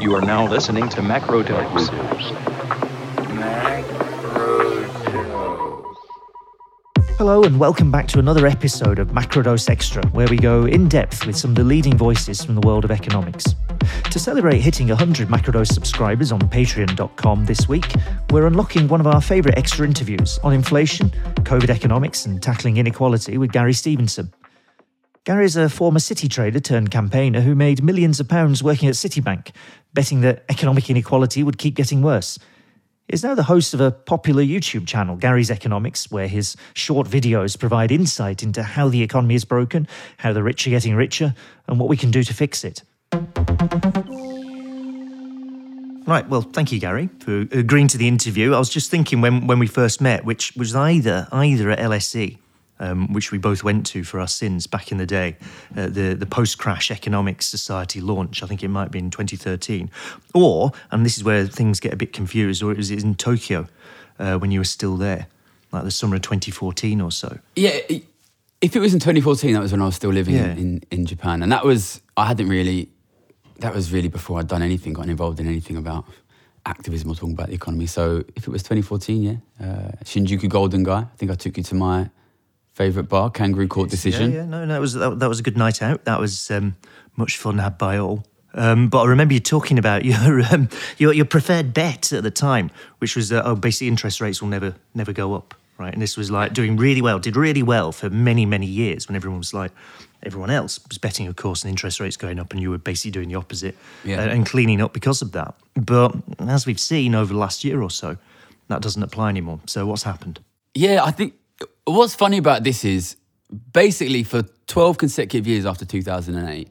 You are now listening to Macrodose. Hello, and welcome back to another episode of Macrodose Extra, where we go in depth with some of the leading voices from the world of economics. To celebrate hitting 100 Macrodose subscribers on patreon.com this week, we're unlocking one of our favourite extra interviews on inflation, COVID economics, and tackling inequality with Gary Stevenson. Gary is a former city trader turned campaigner who made millions of pounds working at Citibank, betting that economic inequality would keep getting worse is now the host of a popular YouTube channel, Gary's Economics, where his short videos provide insight into how the economy is broken, how the rich are getting richer, and what we can do to fix it. Right, well, thank you, Gary, for agreeing to the interview. I was just thinking when, when we first met, which was either either at LSE um, which we both went to for our sins back in the day, uh, the, the post crash Economics Society launch. I think it might be in 2013. Or, and this is where things get a bit confused, or it was in Tokyo uh, when you were still there, like the summer of 2014 or so. Yeah. If it was in 2014, that was when I was still living yeah. in, in, Japan. And that was, I hadn't really, that was really before I'd done anything, gotten involved in anything about activism or talking about the economy. So if it was 2014, yeah, uh, Shinjuku Golden Gai. I think I took you to my favourite bar, Kangaroo Court Decision. Yeah, yeah, no, no, that was that, that was a good night out. That was um, much fun had by all. Um, but I remember you talking about your, um, your your preferred bet at the time, which was that oh, basically interest rates will never never go up, right? And this was like doing really well, did really well for many many years when everyone was like. Everyone else was betting, of course, on interest rates going up, and you were basically doing the opposite yeah. and cleaning up because of that. But as we've seen over the last year or so, that doesn't apply anymore. So, what's happened? Yeah, I think what's funny about this is basically for 12 consecutive years after 2008,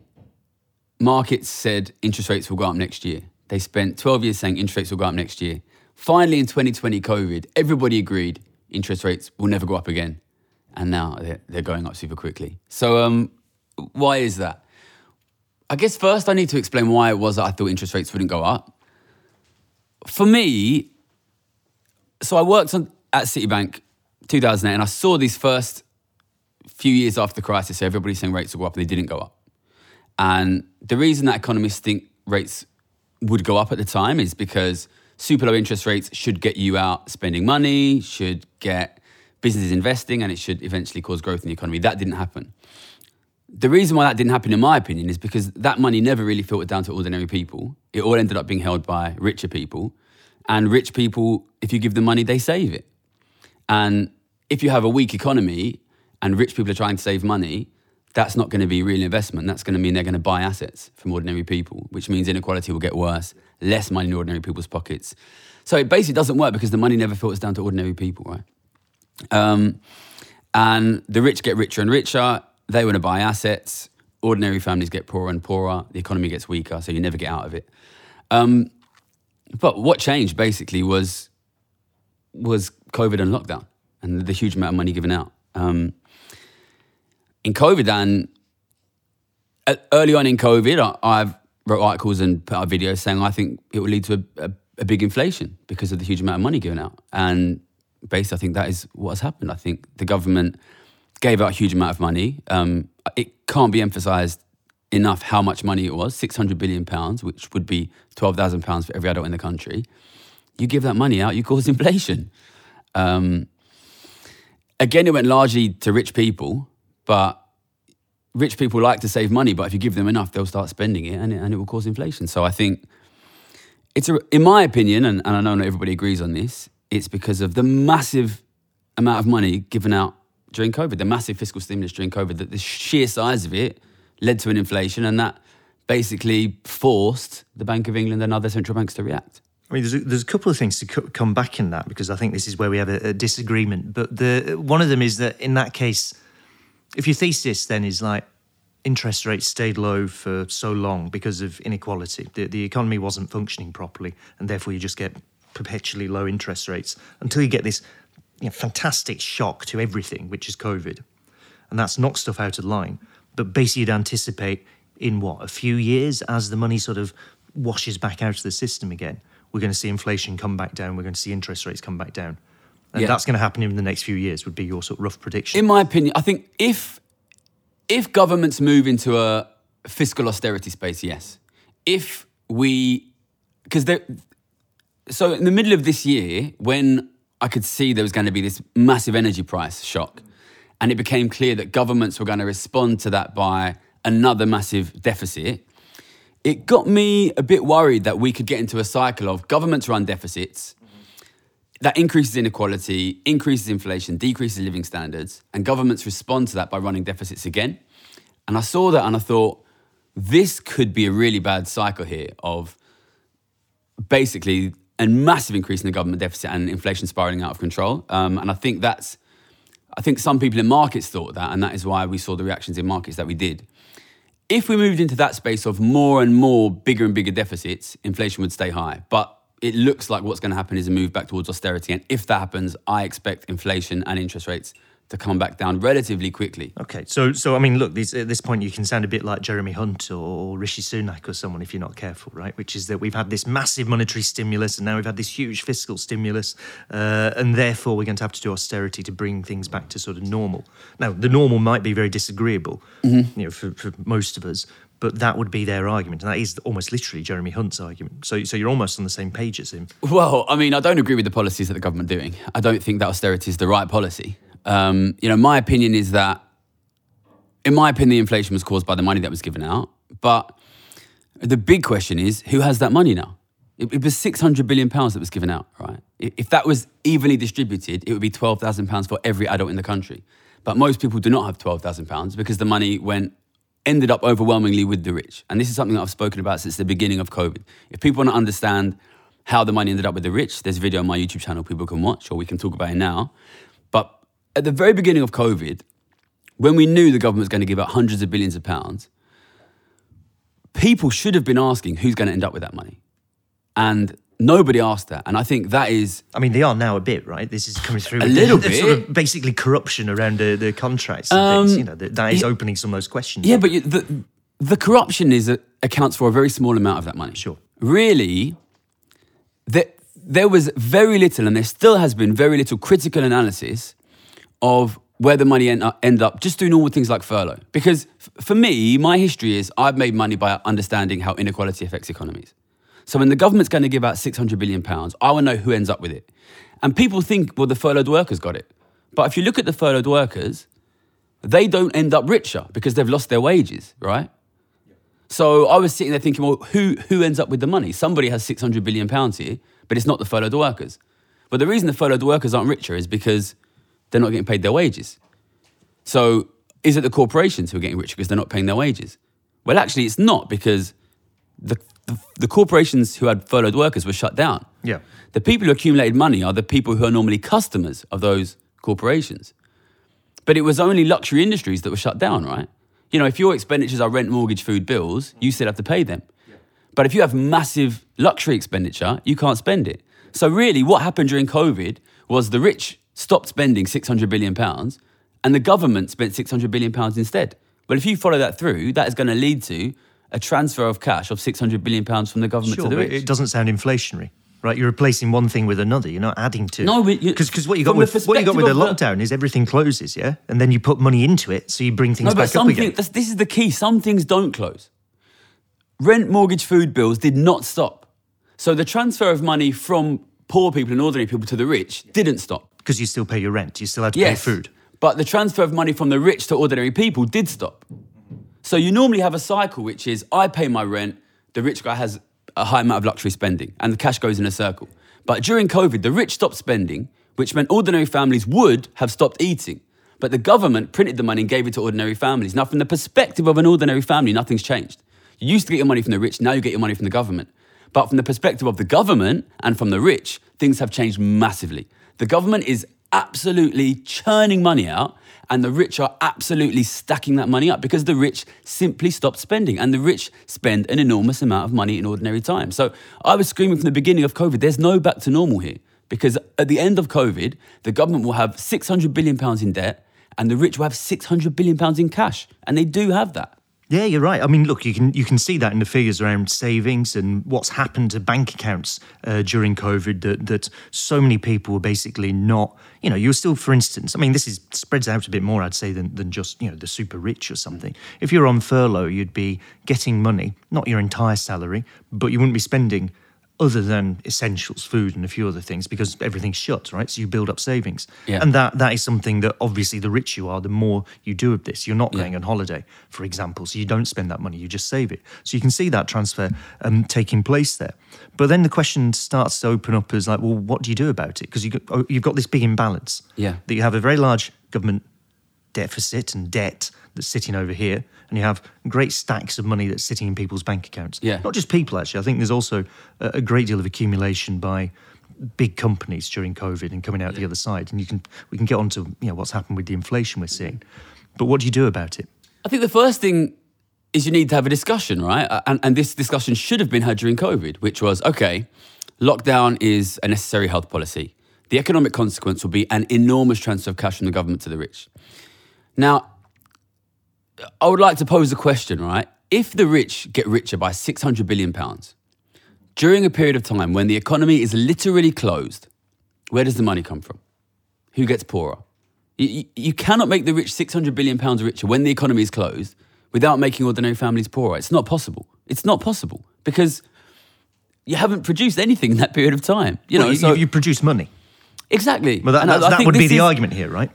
markets said interest rates will go up next year. They spent 12 years saying interest rates will go up next year. Finally, in 2020 COVID, everybody agreed interest rates will never go up again. And now they're, going up super quickly. So, um, why is that? I guess first I need to explain why it was that I thought interest rates wouldn't go up. For me, so I worked on, at Citibank 2008, and I saw these first few years after the crisis, So everybody's saying rates will go up, and they didn't go up. And the reason that economists think rates would go up at the time is because super low interest rates should get you out spending money, should get businesses investing, and it should eventually cause growth in the economy. That didn't happen. The reason why that didn't happen, in my opinion, is because that money never really filtered down to ordinary people. It all ended up being held by richer people. And rich people, if you give them money, they save it. And if you have a weak economy and rich people are trying to save money, that's not going to be real investment. That's going to mean they're going to buy assets from ordinary people, which means inequality will get worse, less money in ordinary people's pockets. So it basically doesn't work because the money never filters down to ordinary people, right? Um, and the rich get richer and richer. They want to buy assets. Ordinary families get poorer and poorer. The economy gets weaker, so you never get out of it. Um, but what changed basically was was COVID and lockdown and the huge amount of money given out. Um, in COVID, and early on in COVID, I, have wrote articles and put out videos saying I think it will lead to a, a, a, big inflation because of the huge amount of money given out. And basically, I think that is what has happened. I think the government gave out a huge amount of money. Um, it can't be emphasised enough how much money it was 600 billion pounds, which would be 12,000 pounds for every adult in the country. You give that money out, you cause inflation. Um, again, it went largely to rich people, but rich people like to save money, but if you give them enough, they'll start spending it and it, and it will cause inflation. So I think it's, a, in my opinion, and, and I know not everybody agrees on this, it's because of the massive amount of money given out during COVID, the massive fiscal stimulus during COVID, that the sheer size of it led to an inflation and that basically forced the Bank of England and other central banks to react. I mean, there's a, there's a couple of things to co- come back in that because I think this is where we have a, a, disagreement. But the one of them is that in that case, if your thesis then is like interest rates stayed low for so long because of inequality, the, the economy wasn't functioning properly, and therefore you just get perpetually low interest rates until you get this you know, fantastic shock to everything, which is COVID, and that's knocked stuff out of line. But basically, you'd anticipate in what a few years as the money sort of washes back out of the system again we're going to see inflation come back down, we're going to see interest rates come back down. And yeah. that's going to happen in the next few years, would be your sort of rough prediction. In my opinion, I think if if governments move into a fiscal austerity space, yes. If we because there. So in the middle of this year, when I could see there was going to be this massive energy price shock, and it became clear that governments were going to respond to that by another massive deficit. It got me a bit worried that we could get into a cycle of governments run deficits that increases inequality, increases inflation, decreases living standards, and governments respond to that by running deficits again. And I saw that and I thought, this could be a really bad cycle here of basically a massive increase in the government deficit and inflation spiraling out of control. Um, and I think that's, I think some people in markets thought that, and that is why we saw the reactions in markets that we did. If we moved into that space of more and more bigger and bigger deficits, inflation would stay high. But it looks like what's going to happen is a move back towards austerity. And if that happens, I expect inflation and interest rates to come back down relatively quickly. Okay, so so I mean, look, this, at this point, you can sound a bit like Jeremy Hunt or Rishi Sunak or someone if you're not careful, right? Which is that we've had this massive monetary stimulus, and now we've had this huge fiscal stimulus, uh, and therefore we're going to have to do austerity to bring things back to sort of normal. Now, the normal might be very disagreeable, mm-hmm. you know, for, for most of us, but that would be their argument, and that is almost literally Jeremy Hunt's argument. So, so you're almost on the same page as him. Well, I mean, I don't agree with the policies that the government doing. I don't think that austerity is the right policy. Um, you know, my opinion is that, in my opinion, the inflation was caused by the money that was given out. But the big question is, who has that money now? It, it was six hundred billion pounds that was given out, right? If that was evenly distributed, it would be twelve thousand pounds for every adult in the country. But most people do not have twelve thousand pounds because the money went ended up overwhelmingly with the rich. And this is something that I've spoken about since the beginning of COVID. If people want to understand how the money ended up with the rich, there's a video on my YouTube channel people can watch, or we can talk about it now. At the very beginning of COVID, when we knew the government was going to give out hundreds of billions of pounds, people should have been asking who's going to end up with that money. And nobody asked that. And I think that is. I mean, they are now a bit, right? This is coming through a little bit. Sort of basically corruption around the, the contracts and um, things. You know, that, that is opening some of those questions. Yeah, but the, the corruption is a, accounts for a very small amount of that money. Sure. Really, there, there was very little, and there still has been very little critical analysis of where the money end up, up just doing normal things like furlough. Because f- for me, my history is I've made money by understanding how inequality affects economies. So when the government's going to give out 600 billion pounds, I want to know who ends up with it. And people think, well, the furloughed workers got it. But if you look at the furloughed workers, they don't end up richer because they've lost their wages, right? So I was sitting there thinking, well, who, who ends up with the money? Somebody has 600 billion pounds here, but it's not the furloughed workers. But the reason the furloughed workers aren't richer is because they're not getting paid their wages. So is it the corporations who are getting richer because they're not paying their wages? Well, actually, it's not because the, the, the, corporations who had furloughed workers were shut down. Yeah. The people who accumulated money are the people who are normally customers of those corporations. But it was only luxury industries that were shut down, right? You know, if your expenditures are rent, mortgage, food, bills, you still have to pay them. Yeah. But if you have massive luxury expenditure, you can't spend it. So really, what happened during COVID was the rich stopped spending 600 billion pounds and the government spent 600 billion pounds instead. Well, if you follow that through, that is going to lead to a transfer of cash of 600 billion pounds from the government sure, to the rich. it doesn't sound inflationary. Right, you're replacing one thing with another. You're not adding to. No, because what you got with what you got with the lockdown the, is everything closes, yeah, and then you put money into it, so you bring things no, back up again. This is the key. Some things don't close. Rent, mortgage, food bills did not stop. So the transfer of money from poor people and ordinary people to the rich didn't stop because you still pay your rent. You still have to yes, pay food. But the transfer of money from the rich to ordinary people did stop. So you normally have a cycle which is I pay my rent, the rich guy has a high amount of luxury spending, and the cash goes in a circle. But during COVID, the rich stopped spending, which meant ordinary families would have stopped eating. But the government printed the money and gave it to ordinary families. Now, from the perspective of an ordinary family, nothing's changed. You used to get your money from the rich, now you get your money from the government. But from the perspective of the government and from the rich, things have changed massively. The government is absolutely churning money out, and the rich are absolutely stacking that money up because the rich simply stopped spending, and the rich spend an enormous amount of money in ordinary time. So I was screaming from the beginning of COVID there's no back to normal here because at the end of COVID, the government will have 600 billion pounds in debt, and the rich will have 600 billion pounds in cash, and they do have that. Yeah, you're right. I mean, look, you can you can see that in the figures around savings and what's happened to bank accounts uh, during COVID. That that so many people were basically not. You know, you're still, for instance, I mean, this is spreads out a bit more, I'd say, than than just you know the super rich or something. If you're on furlough, you'd be getting money, not your entire salary, but you wouldn't be spending other than essentials, food and a few other things, because everything's shut, right? So you build up savings. Yeah. And that that is something that obviously the rich you are, the more you do of this. You're not Yeah. going on holiday, for example, so you don't spend that money, you just save it. So you can see that transfer um, taking place there. But then the question starts to open up as like, well, what do you do about it? Because you got, oh, you've got this big imbalance. Yeah. That you have a very large government deficit and debt that's sitting over here, and you have great stacks of money that's sitting in people's bank accounts. Yeah. Not just people, actually. I think there's also a, a great deal of accumulation by big companies during COVID and coming out the other side. And you can we can get on to you know what's happened with the inflation we're seeing. But what do you do about it? I think the first thing is you need to have a discussion, right? Uh, And, and this discussion should have been had during COVID, which was okay, lockdown is a necessary health policy. The economic consequence will be an enormous transfer of cash from the government to the rich. Now, I would like to pose a question, right? If the rich get richer by 600 billion pounds during a period of time when the economy is literally closed, where does the money come from? Who gets poorer? You, you- cannot make the rich 600 billion pounds richer when the economy is closed without making ordinary families poorer. It's not possible. It's not possible because you haven't produced anything in that period of time. You know, Well, you, so you produce money. exactly. Well, that, And I- I that would be the is- argument here, right?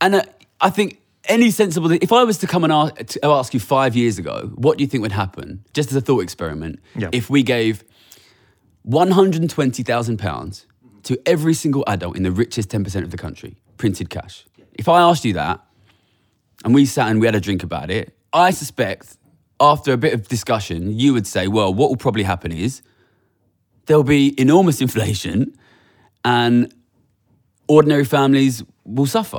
And uh, I think any sensible, if I was to come and ask, to ask you five years ago, what do you think would happen, just as a thought experiment, Yeah. if we gave £120,000 to every single adult in the richest 10% of the country, printed cash? If I asked you that, and we sat and we had a drink about it, I suspect after a bit of discussion, you would say, well, what will probably happen is there'll be enormous inflation and ordinary families will suffer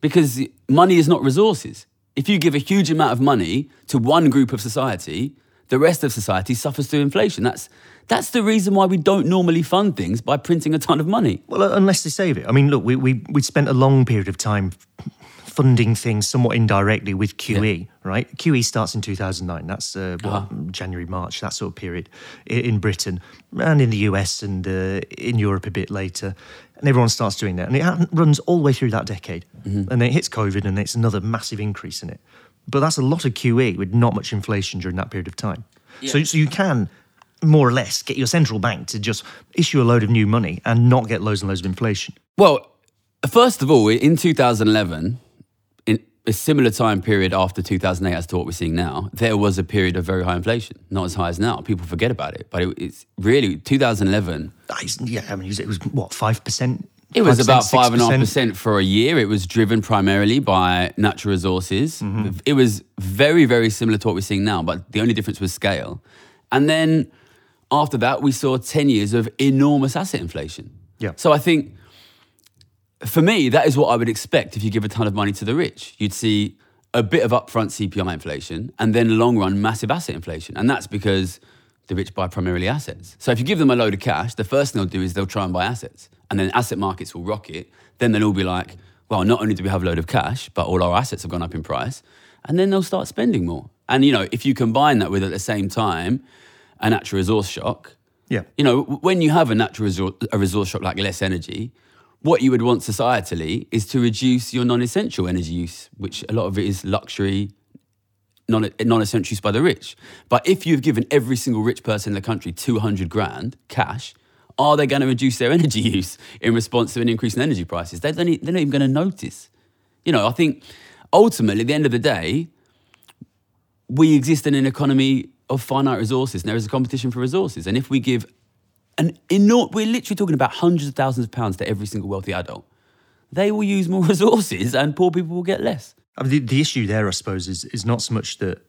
because money is not resources. If you give a huge amount of money to one group of society, the rest of society suffers through inflation. That's, that's the reason why we don't normally fund things by printing a ton of money. Well, uh, unless they save it. I mean, look, we we we spent a long period of time funding things somewhat indirectly with QE, right? QE starts in 2009. That's uh, what, Uh-huh. January, March, that sort of period in Britain and in the US and uh, in Europe a bit later. And everyone starts doing that. And it runs all the way through that decade. And then it hits COVID and it's another massive increase in it. But that's a lot of QE with not much inflation during that period of time. So, Yeah. so you can more or less get your central bank to just issue a load of new money and not get loads and loads of inflation. Well, first of all, in 2011, in a similar time period after 2008 as to what we're seeing now, there was a period of very high inflation. Not as high as now. People forget about it. But it, it's really 2011. Ah, Yeah, I mean, it was what five percent. It was about five and a half percent for a year. It was driven primarily by natural resources. It was very, very similar to what we're seeing now, but the only difference was scale. And then after that, we saw 10 years of enormous asset inflation. Yeah. So I think for me, that is what I would expect if you give a ton of money to the rich. You'd see a bit of upfront CPI inflation and then long run massive asset inflation. And that's because the rich buy primarily assets. So if you give them a load of cash, the first thing they'll do is they'll try and buy assets. And then asset markets will rocket. Then they'll all be like, well, not only do we have a load of cash, but all our assets have gone up in price. And then they'll start spending more. And, you know, if you combine that with at the same time a natural resource shock, Yeah. you know, when you have a natural resource, a resource shock like less energy, what you would want societally is to reduce your non-essential energy use, which a lot of it is luxury, non, non-essential use by the rich. But if you've given every single rich person in the country 200 grand cash, are they going to reduce their energy use in response to an increase in energy prices? They're not even going to notice. You know, I think ultimately, at the end of the day, we exist in an economy of finite resources, and there is a competition for resources. And if we give an we're literally talking about hundreds of thousands of pounds to every single wealthy adult, they will use more resources, and poor people will get less. I mean, the, the issue there, I suppose, is is not so much that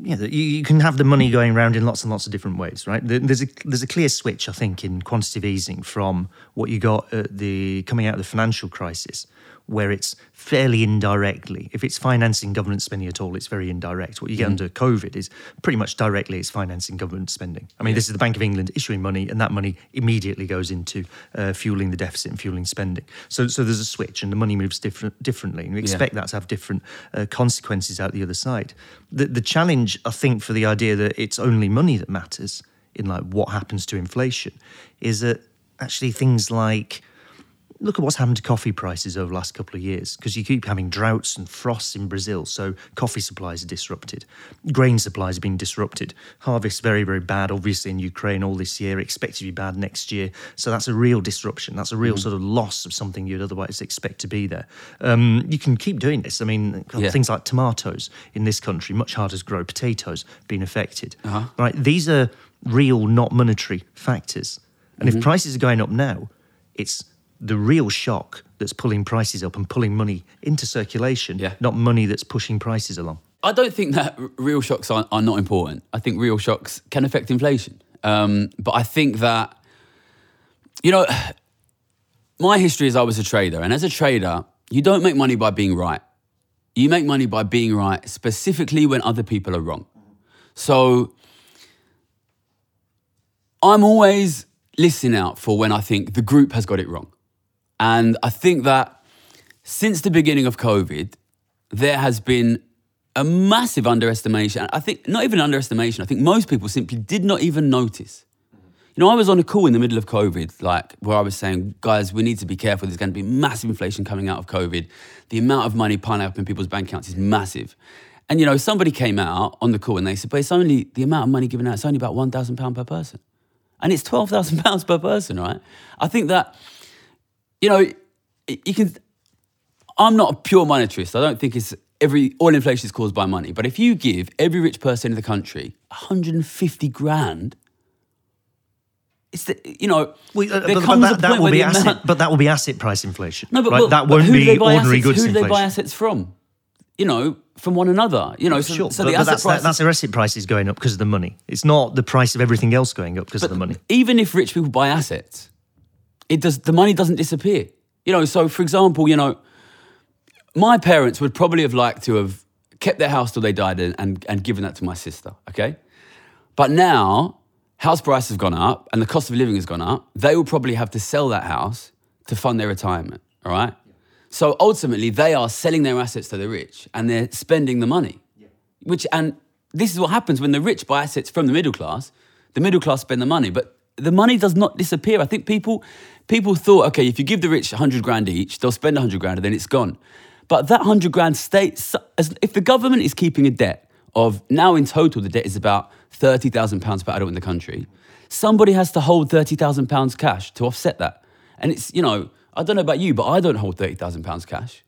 yeah, you, you can have the money going around in lots and lots of different ways, right? There's a there's a clear switch, I think, in quantitative easing from what you got at the coming out of the financial crisis, where it's fairly indirectly. If it's financing government spending at all, it's very indirect. What you get under COVID is pretty much directly it's financing government spending. I mean, this is the Bank of England issuing money, and that money immediately goes into uh, fueling the deficit and fueling spending. So so there's a switch, and the money moves different differently, and we expect that to have different uh, consequences out the other side. The the challenge, I think, for the idea that it's only money that matters in like what happens to inflation, is that actually things like look at what's happened to coffee prices over the last couple of years because you keep having droughts and frosts in Brazil, so coffee supplies are disrupted. Grain supplies have been disrupted. Harvest very, very bad, obviously, in Ukraine all this year, expected to be bad next year. So that's a real disruption. That's a real sort of loss of something you'd otherwise expect to be there. Um, you can keep doing this. I mean, Yeah. things like tomatoes in this country, much harder to grow, potatoes being affected. Right? These are real, not monetary factors. And Mm-hmm. if prices are going up now, it's the real shock that's pulling prices up and pulling money into circulation, Yeah. not money that's pushing prices along. I don't think that real shocks are, are not important. I think real shocks can affect inflation. Um, but I think that, you know, my history is I was a trader. And as a trader, you don't make money by being right. You make money by being right, specifically when other people are wrong. So I'm always listening out for when I think the group has got it wrong. And I think that since the beginning of COVID, there has been a massive underestimation. I think not even underestimation. I think most people simply did not even notice. You know, I was on a call in the middle of COVID, like where I was saying, guys, we need to be careful. There's going to be massive inflation coming out of COVID. The amount of money piling up in people's bank accounts is massive. And you know, somebody came out on the call and they said, but it's only the amount of money given out. It's only about one thousand pound per person, and it's twelve thousand pounds per person, right? I think that, you know, you can. I'm not a pure monetarist. I don't think it's every all inflation is caused by money. But if you give every rich person in the country 150 grand, it's the, you know uh, there but, but that, a that will be asset, amount- but that will be asset price inflation. no, but, right? but- that won't who do they be buy ordinary assets, goods Who do they buy assets from? You know, from one another. You know, so, Sure, so but, the asset that's, prices. that's their asset prices going up because of the money. It's not the price of everything else going up because of the money. even if rich people buy assets, it does the money doesn't disappear. You know, so for example, you know, my parents would probably have liked to have kept their house till they died and, and, and given that to my sister, okay? But now house prices have gone up and the cost of living has gone up. They will probably have to sell that house to fund their retirement, all right? So ultimately, they are selling their assets to the rich and they're spending the money. Which and this is what happens when the rich buy assets from the middle class. The middle class spend the money, but the money does not disappear. I think people people thought, okay, if you give the rich hundred grand each, they'll spend hundred grand and then it's gone. But that hundred grand stays. If the government is keeping a debt of now in total the debt is about thirty thousand pounds per adult in the country. Somebody has to hold thirty thousand pounds cash to offset that, and it's you know I don't know about you, but I don't hold thirty thousand pounds cash.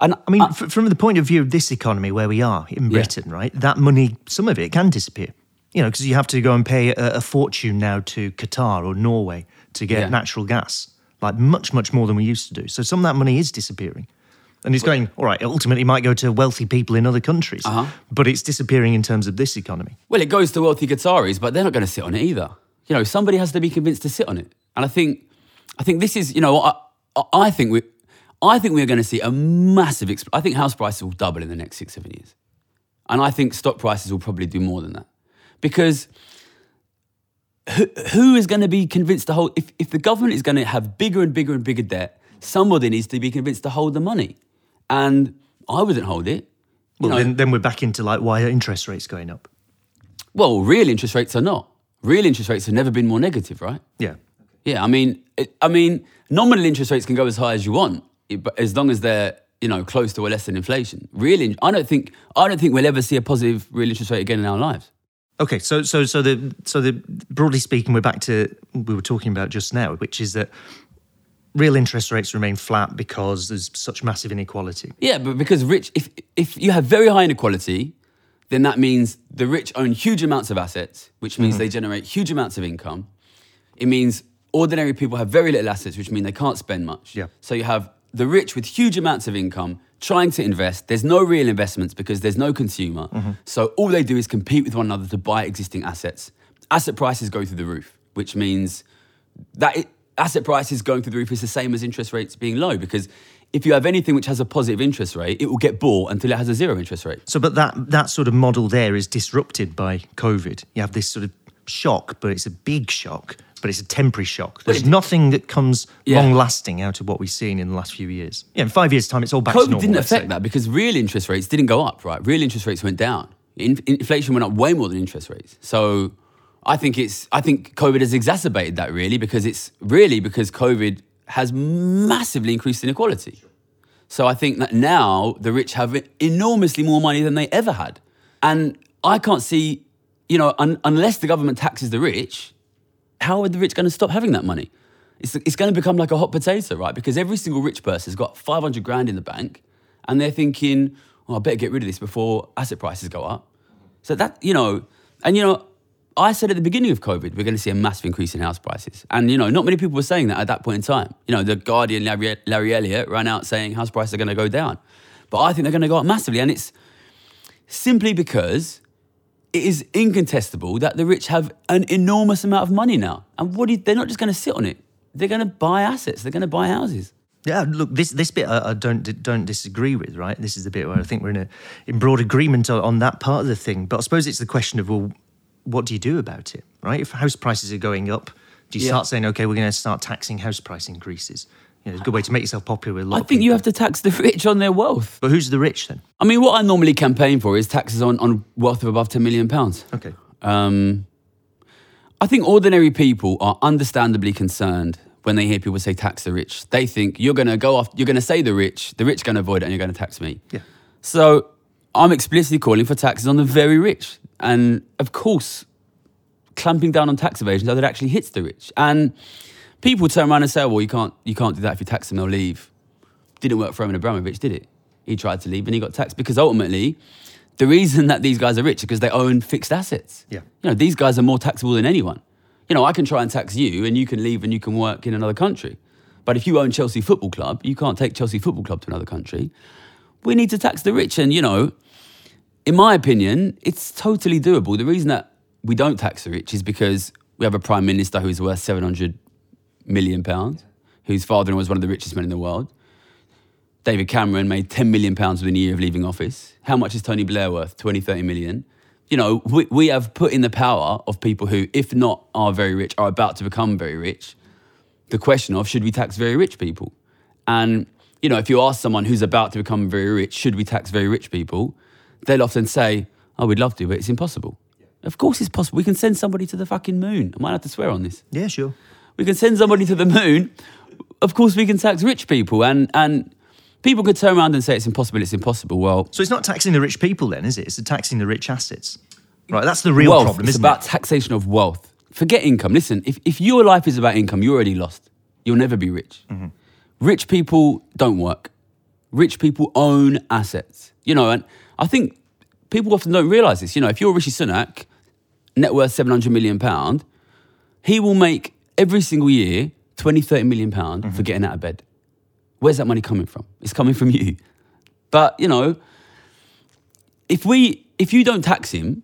And I mean, f- from the point of view of this economy where we are in Britain, right? That money, some of it can disappear. You know, because you have to go and pay a, a fortune now to Qatar or Norway to get Yeah. natural gas, like much, much more than we used to do. So some of that money is disappearing. And it's going, all right, it ultimately might go to wealthy people in other countries, Uh-huh. but it's disappearing in terms of this economy. Well, it goes to wealthy Qataris, but they're not going to sit on it either. You know, somebody has to be convinced to sit on it, and I think, I think this is, you know, I, I- I think we, I think we're going to see a massive. Exp- I think house prices will double in the next six, seven years, and I think stock prices will probably do more than that, because who, who is going to be convinced to hold? If if the government is going to have bigger and bigger and bigger debt, somebody needs to be convinced to hold the money, and I wouldn't hold it. Well, know, then, then we're back into like, why are interest rates going up? well, real interest rates are not. Real interest rates have never been more negative, right? Yeah. Yeah, I mean, it, I mean, nominal interest rates can go as high as you want, but as long as they're you know close to or less than inflation. Really, I don't think I don't think we'll ever see a positive real interest rate again in our lives. Okay, so so so the so the broadly speaking, we're back to we were talking about just now, which is that real interest rates remain flat because there's such massive inequality. Yeah, but because rich, if if you have very high inequality, then that means the rich own huge amounts of assets, which means mm-hmm. they generate huge amounts of income. It means ordinary people have very little assets, which mean they can't spend much. Yeah. So you have the rich with huge amounts of income trying to invest. There's no real investments because there's no consumer. Mm-hmm. So all they do is compete with one another to buy existing assets. Asset prices go through the roof, which means that it, asset prices going through the roof is the same as interest rates being low because if you have anything which has a positive interest rate, it will get bought until it has a zero interest rate. So, but that that sort of model there is disrupted by COVID. You have this sort of shock, but it's a big shock, but it's a temporary shock. There's nothing that comes Yeah. long lasting out of what we've seen in the last few years. Yeah, in five years' time, it's all back to normal. COVID normal. didn't affect that because real interest rates didn't go up, right? Real interest rates went down. In, inflation went up way more than interest rates. So I think it's I think COVID has exacerbated that really because it's really because COVID has massively increased inequality. So I think that now the rich have enormously more money than they ever had. And I can't see, you know, un- unless the government taxes the rich, how are the rich going to stop having that money? It's, it's going to become like a hot potato, right? Because every single rich person has got 500 grand in the bank and they're thinking, oh, I better get rid of this before asset prices go up. So that, you know, and you know, I said at the beginning of COVID, we're going to see a massive increase in house prices. And, you know, not many people were saying that at that point in time. You know, the Guardian, Larry, Larry Elliott, ran out saying house prices are going to go down. But I think they're going to go up massively. And it's simply because it is incontestable that the rich have an enormous amount of money now. And what you, they're not just going to sit on it, they're going to buy assets, they're going to buy houses. Yeah, look, this this bit I, I, don't don't disagree with. Right, this is the bit where I think we're in a in broad agreement on, on that part of the thing. But I suppose it's the question of well, what do you do about it, right? If house prices are going up, do you yeah. start saying, okay, we're going to start taxing house price increases? You know, it's a good way to make yourself popular with a lot I think people. you have to tax the rich on their wealth. But who's the rich then? I mean, what I normally campaign for is taxes on, on wealth of above 10 million pounds. Okay. Um, I think ordinary people are understandably concerned when they hear people say tax the rich. They think you're going to go off, you're going to say the rich, the rich going to avoid it, and you're going to tax me. Yeah. So I'm explicitly calling for taxes on the very rich. And of course, clamping down on tax evasion so that it actually hits the rich. And people turn around and say, well, you can't, you can't do that if you tax them, they'll leave. Didn't work for Roman Abramovich, did it? He tried to leave and he got taxed because ultimately, the reason that these guys are rich is because they own fixed assets. Yeah. You know, these guys are more taxable than anyone. You know, I can try and tax you and you can leave and you can work in another country. But if you own Chelsea Football Club, you can't take Chelsea Football Club to another country. We need to tax the rich. And, you know, in my opinion, it's totally doable. The reason that we don't tax the rich is because we have a prime minister who's worth 700 million pounds, whose father was one of the richest men in the world. David Cameron made 10 million pounds within a year of leaving office. How much is Tony Blair worth? 20, 30 million. You know, we, we have put in the power of people who, if not are very rich, are about to become very rich. The question of should we tax very rich people? And, you know, if you ask someone who's about to become very rich, should we tax very rich people? They'll often say, oh, we'd love to, but it's impossible. Of course it's possible. We can send somebody to the fucking moon. I might have to swear on this. Yeah, sure. We can send somebody to the moon. Of course, we can tax rich people, and and people could turn around and say it's impossible. It's impossible. Well, so it's not taxing the rich people, then, is it? It's taxing the rich assets. Right. That's the real wealth, problem. It's about it? taxation of wealth. Forget income. Listen, if if your life is about income, you're already lost. You'll never be rich. Mm-hmm. Rich people don't work. Rich people own assets. You know, and I think people often don't realize this. You know, if you're Rishi Sunak net worth 700 million pound, he will make every single year 20, 30 million pound mm-hmm. for getting out of bed. Where's that money coming from? It's coming from you. But, you know, if we if you don't tax him,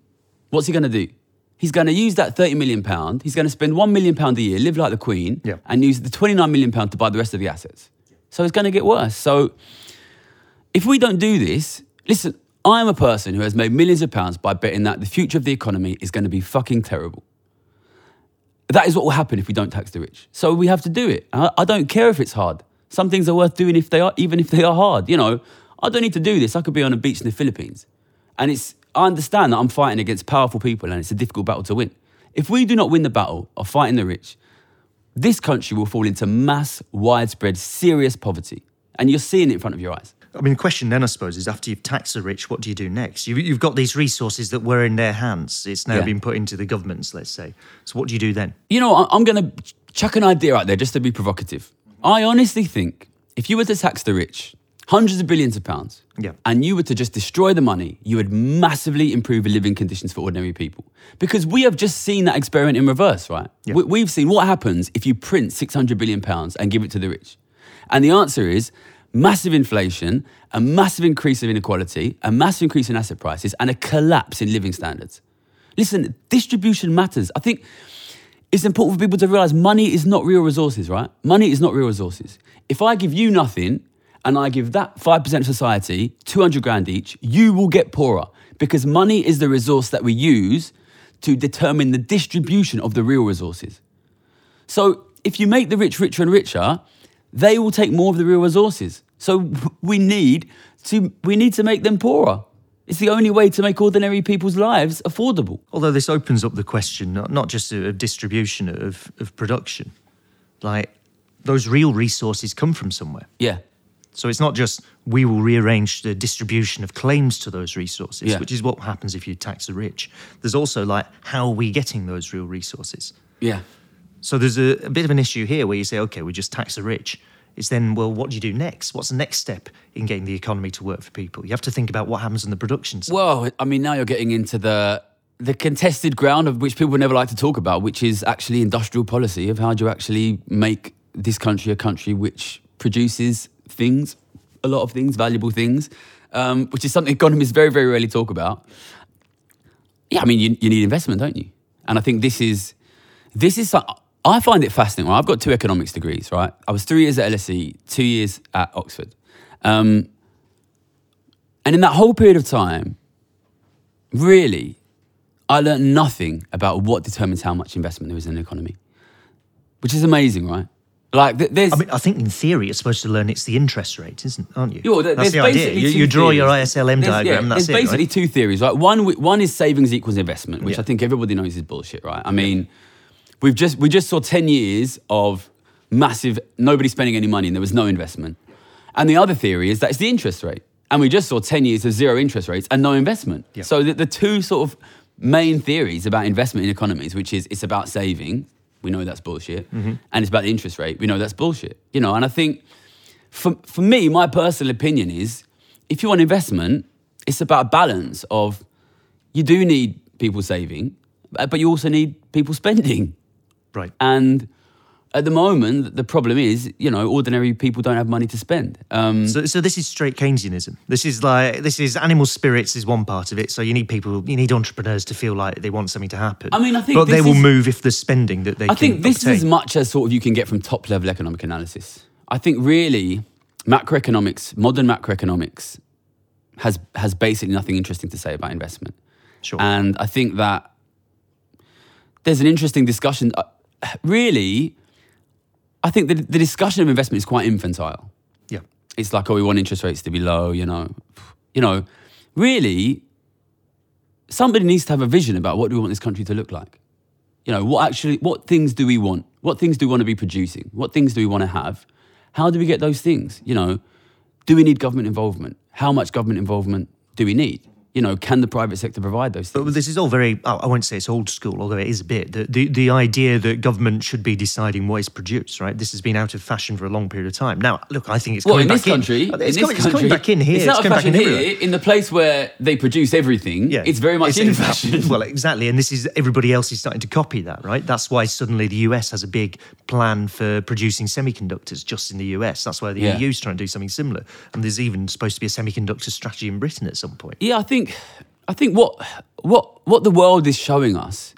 what's he going to do? He's going to use that 30 million pound, he's going to spend 1 million pound a year, live like the queen, yeah. and use the 29 million pound to buy the rest of the assets. So it's going to get worse. So if we don't do this, listen, I am a person who has made millions of pounds by betting that the future of the economy is going to be fucking terrible. That is what will happen if we don't tax the rich. So we have to do it. I, don't care if it's hard. Some things are worth doing if they are, even if they are hard. You know, I don't need to do this. I could be on a beach in the Philippines. And it's, I understand that I'm fighting against powerful people and it's a difficult battle to win. If we do not win the battle of fighting the rich, this country will fall into mass, widespread, serious poverty. And you're seeing it in front of your eyes. I mean, the question then, I suppose, is after you've taxed the rich, what do you do next? You've, you've got these resources that were in their hands. It's now yeah. been put into the governments, let's say. So, what do you do then? You know, I'm going to chuck an idea out there just to be provocative. I honestly think if you were to tax the rich, hundreds of billions of pounds, yeah. and you were to just destroy the money, you would massively improve the living conditions for ordinary people. Because we have just seen that experiment in reverse, right? Yeah. We, have seen what happens if you print 600 billion pounds and give it to the rich. And the answer is massive inflation, a massive increase of inequality, a massive increase in asset prices, and a collapse in living standards. Listen, distribution matters. I think it's important for people to realize money is not real resources, right? Money is not real resources. If I give you nothing and I give that 5% of society 200 grand each, you will get poorer because money is the resource that we use to determine the distribution of the real resources. So if you make the rich richer and richer, they will take more of the real resources. So we need to we need to make them poorer. It's the only way to make ordinary people's lives affordable. Although this opens up the question not, not just of distribution of, of production. Like those real resources come from somewhere. Yeah. So it's not just we will rearrange the distribution of claims to those resources, Yeah. which is what happens if you tax the rich. There's also like how are we getting those real resources? Yeah. So there's a, a bit of an issue here where you say, okay, we just tax the rich. It's then, well, what do you do next? What's the next step in getting the economy to work for people? You have to think about what happens in the production side. Well, I mean, now you're getting into the the contested ground of which people never like to talk about, which is actually industrial policy of how do you actually make this country a country which produces things, a lot of things, valuable things, um, which is something economists very, very rarely talk about. Yeah, I mean, you, you need investment, don't you? And I think this is this is I find it fascinating. Well, I've got two economics degrees, right? I was three years at LSE, two years at Oxford. Um, and in that whole period of time, really, I learned nothing about what determines how much investment there is in an economy, which is amazing, right? Like, th- there's. I mean, I think in theory you're supposed to learn it's the interest rate, isn't? Aren't you? Yeah, well, there- that's the idea. You, you draw your. ISLM There's- diagram. yeah, that's there's it, basically right? two theories, right? One, one is savings equals investment, which Yeah. I think everybody knows is bullshit, right? I mean, we've just we just saw ten years of massive nobody spending any money and there was no investment. And the other theory is that it's the interest rate, and we just saw ten years of zero interest rates and no investment. Yeah. So the, the two sort of main theories about investment in economies, which is it's about saving, we know that's bullshit, Mm-hmm. and it's about the interest rate, we know that's bullshit. You know, and I think for, for me, my personal opinion is if you want investment, it's about a balance of you do need people saving, but you also need people spending. Right. And at the moment, the problem is, you know, ordinary people don't have money to spend. Um, So, so this is straight Keynesianism. This is like this is animal spirits is one part of it. So you need people, you need entrepreneurs to feel like they want something to happen. I mean, I think but they will is- move if there's spending that they. I can think this is as much as sort of you can get from top level economic analysis. I think really macroeconomics, modern macroeconomics, has has basically nothing interesting to say about investment. Sure. And I think that there's an interesting discussion. Uh, Really, I think the, the discussion of investment is quite infantile. yeah. It's like, oh, we want interest rates to be low, you know. You know, really, somebody needs to have a vision about what do we want this country to look like. You know, what actually, what things do we want? What things do we want to be producing? What things do we want to have? How do we get those things? You know, do we need government involvement? How much government involvement do we need? You know, can the private sector provide those things? But this is all very, oh, I won't say it's old school, although it is a bit. The, the, the idea that government should be deciding what is produced, right? This has been out of fashion for a long period of time. Now, look, I think it's Well, coming in this back country, in. in It's, this coming, it's coming back in here. It's out of coming back in fashion everywhere. here. In the place where they produce everything, yeah. it's very much in fashion. Well, exactly. And this is everybody else is starting to copy that, right? That's why suddenly the US has a big plan for producing semiconductors just in the US. That's why the Yeah. EU is trying to do something similar. And there's even supposed to be a semiconductor strategy in Britain at some point. Yeah, I think I think what what what the world is showing us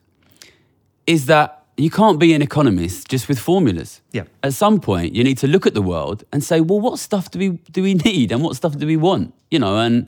is that you can't be an economist just with formulas. Yeah. At some point, you need to look at the world and say, well, what stuff do we do we need and what stuff do we want? You know, and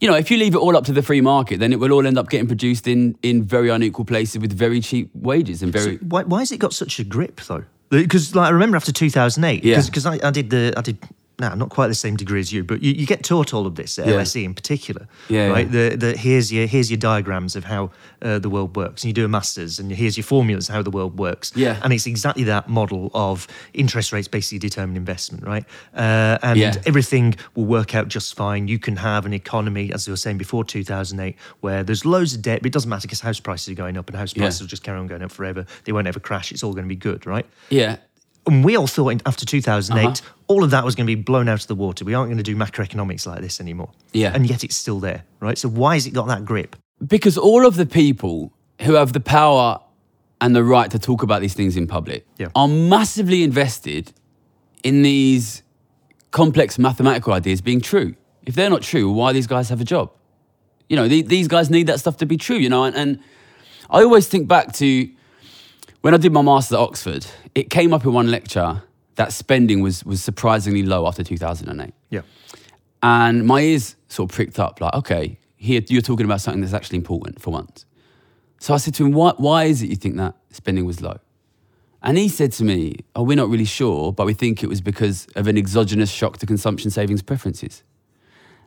you know, if you leave it all up to the free market, then it will all end up getting produced in in very unequal places with very cheap wages and very. Why, why has it got such a grip though? Because like I remember after 2008, Yeah. because I, I did the I did. No, not quite the same degree as you, but you, you get taught all of this at Yeah. LSE in particular, Yeah, right? yeah. The, the here's your here's your diagrams of how uh, the world works, and you do a masters, and here's your formulas of how the world works, Yeah. and it's exactly that model of interest rates basically determine investment, right? Uh, and Yeah. everything will work out just fine. You can have an economy, as I were saying before 2008, where there's loads of debt, but it doesn't matter because house prices are going up, and house prices will just carry on going up forever. They won't ever crash. It's all going to be good, right? Yeah. And we all thought in, after 2008, Uh-huh. all of that was going to be blown out of the water. We aren't going to do macroeconomics like this anymore. Yeah. And yet it's still there, right? So why has it got that grip? Because all of the people who have the power and the right to talk about these things in public Yeah. are massively invested in these complex mathematical ideas being true. If they're not true, why these guys have a job? You know, the- these guys need that stuff to be true, you know, and, and I always think back to when I did my master's at Oxford, it came up in one lecture that spending was, was surprisingly low after 2008. Yeah. And my ears sort of pricked up, like, okay, here you're talking about something that's actually important for once. So I said to him, why, why is it you think that spending was low? And he said to me, oh, we're not really sure, but we think it was because of an exogenous shock to consumption savings preferences.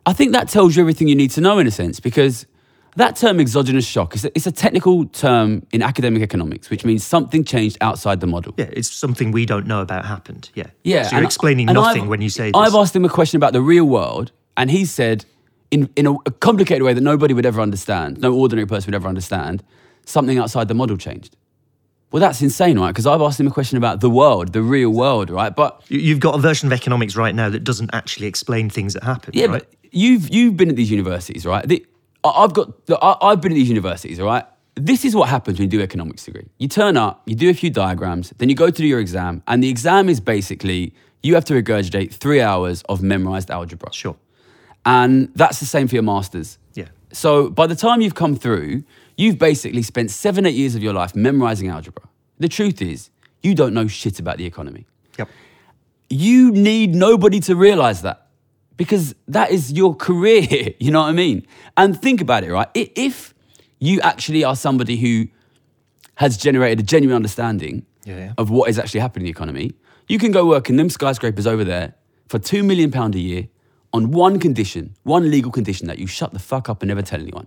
I think that tells you everything you need to know in a sense, because That term exogenous shock is a, it's a technical term in academic economics, which means something changed outside the model. Yeah, it's something we don't know about happened. Yeah. Yeah. So you're explaining nothing I've- when you say this. I've asked him a question about the real world, and he said, in, in a, a complicated way that nobody would ever understand, no ordinary person would ever understand, something outside the model changed. Well, that's insane, right? Because I've asked him a question about the world, the real world, right? But You- You've got a version of economics right now that doesn't actually explain things that happen. Yeah, right? but you've you've been at these universities, right? The, I've got I, I've been at these universities, all right. This is what happens when you do economics degree. You turn up, you do a few diagrams, then you go to do your exam, and the exam is basically you have to regurgitate three hours of memorized algebra. Sure. And that's the same for your masters. Yeah. So by the time you've come through, you've basically spent seven, eight years of your life memorizing algebra. The truth is, you don't know shit about the economy Yep. you need nobody to realize that because that is your career. You know what I mean? And think about it, right? If you actually are somebody who has generated a genuine understanding Yeah, yeah. of what is actually happening in the economy, you can go work in them skyscrapers over there for two million pound a year on one condition, one legal condition that you shut the fuck up and never tell anyone.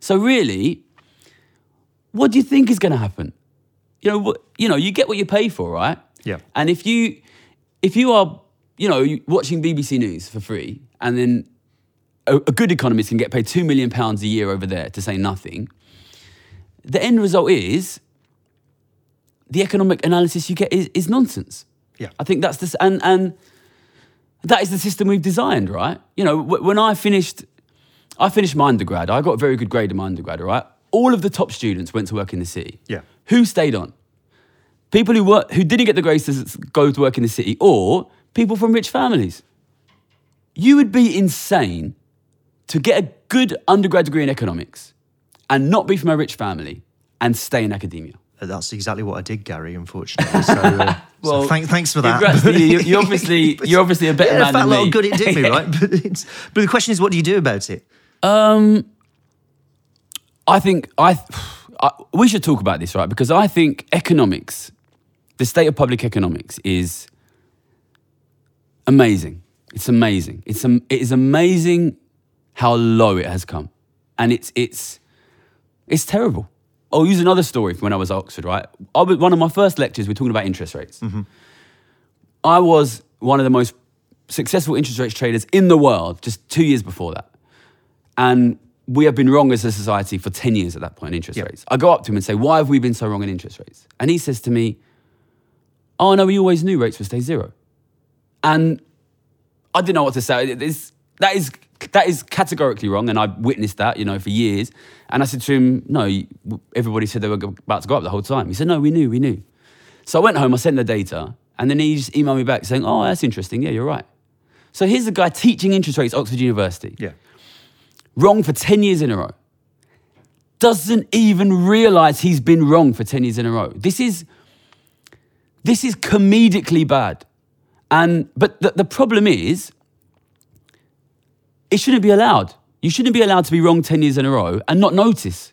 So really, what do you think is going to happen? You know, what, you know, you get what you pay for, right? Yeah. And if you, if you are, you know, watching BBC News for free, and then a, a good economist can get paid two million pounds a year over there to say nothing, the end result is the economic analysis you get is, is nonsense. Yeah. I think that's this, and and that is the system we've designed, right? You know, wh- when I finished, I finished my undergrad. I got a very good grade in my undergrad, right? All of the top students went to work in the city. Yeah. Who stayed on? People who were who didn't get the grades to go to work in the city, or people from rich families. You would be insane to get a good undergrad degree in economics and not be from a rich family and stay in academia. Uh, That's exactly what I did, Gary. Unfortunately. So, uh, Well, so thank, thanks for that. you. You- you obviously- you're obviously a better yeah, man than me. good it did me, right? But, it's, but the question is, what do you do about it? Um, I think I, I we should talk about this, right? Because I think economics, the state of public economics, is amazing. It's amazing. It's it is amazing how low it has come, and it's it's it's terrible. I'll use another story from when I was at Oxford, right? I was, one of my first lectures, we are talking about interest rates. Mm-hmm. I was one of the most successful interest rates traders in the world just two years before that. And we have been wrong as a society for 10 years at that point in interest Yep. rates. I go up to him and say, Why have we been so wrong in interest rates? And he says to me, Oh, no, we always knew rates would stay zero. And I didn't know what to say. It is- that, is, that is categorically wrong, and I've witnessed that, you know, for years. And I said to him, No, everybody said they were about to go up the whole time. He said, No, we knew, we knew. So I went home, I sent the data, and then he just emailed me back saying, Oh, that's interesting. Yeah, you're right. So here's a guy teaching interest rates at Oxford University Yeah. wrong for 10 years in a row, doesn't even realize he's been wrong for 10 years in a row. This is, this is comedically bad. And, but the, the problem is, it shouldn't be allowed. You shouldn't be allowed to be wrong 10 years in a row and not notice.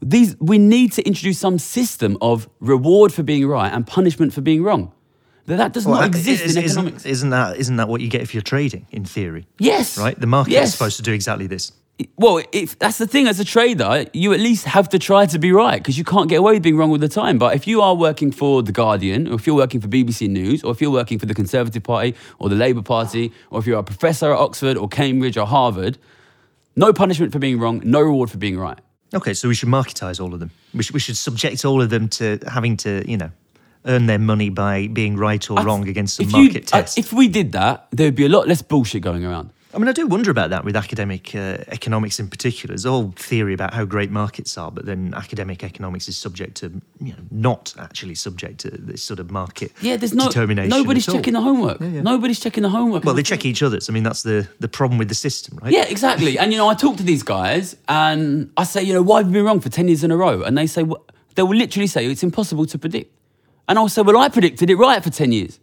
These, we need to introduce some system of reward for being right and punishment for being wrong. That, that does not exist is- in isn't, economics. isn't that isn't that what you get if you're trading? In theory, yes. right? The market yes. is supposed to do exactly this. Well, if that's the thing as a trader, you at least have to try to be right because you can't get away with being wrong all the time. But if you are working for The Guardian, or if you're working for BBC News, or if you're working for the Conservative Party or the Labour Party, or if you're a professor at Oxford or Cambridge or Harvard, no punishment for being wrong, no reward for being right. Okay, so we should marketize all of them. We should, we should subject all of them to having to, you know, earn their money by being right or wrong against some you- market uh, test. if we did that, there would be a lot less bullshit going around. I mean, I do wonder about that with academic uh, economics in particular. There's a whole theory about how great markets are, but then academic economics is subject to, you know, not actually subject to this sort of market Yeah, there's no determination. nobody's all. checking the homework. yeah. Nobody's checking the homework. Well, they check each other's. I mean, that's the, the problem with the system, right? Yeah, exactly. And you know, I talk to these guys and I say, you know, why have you been wrong for 10 years in a row? And they say, well, they will literally say, it's impossible to predict. And I'll say, well, I predicted it right for 10 years.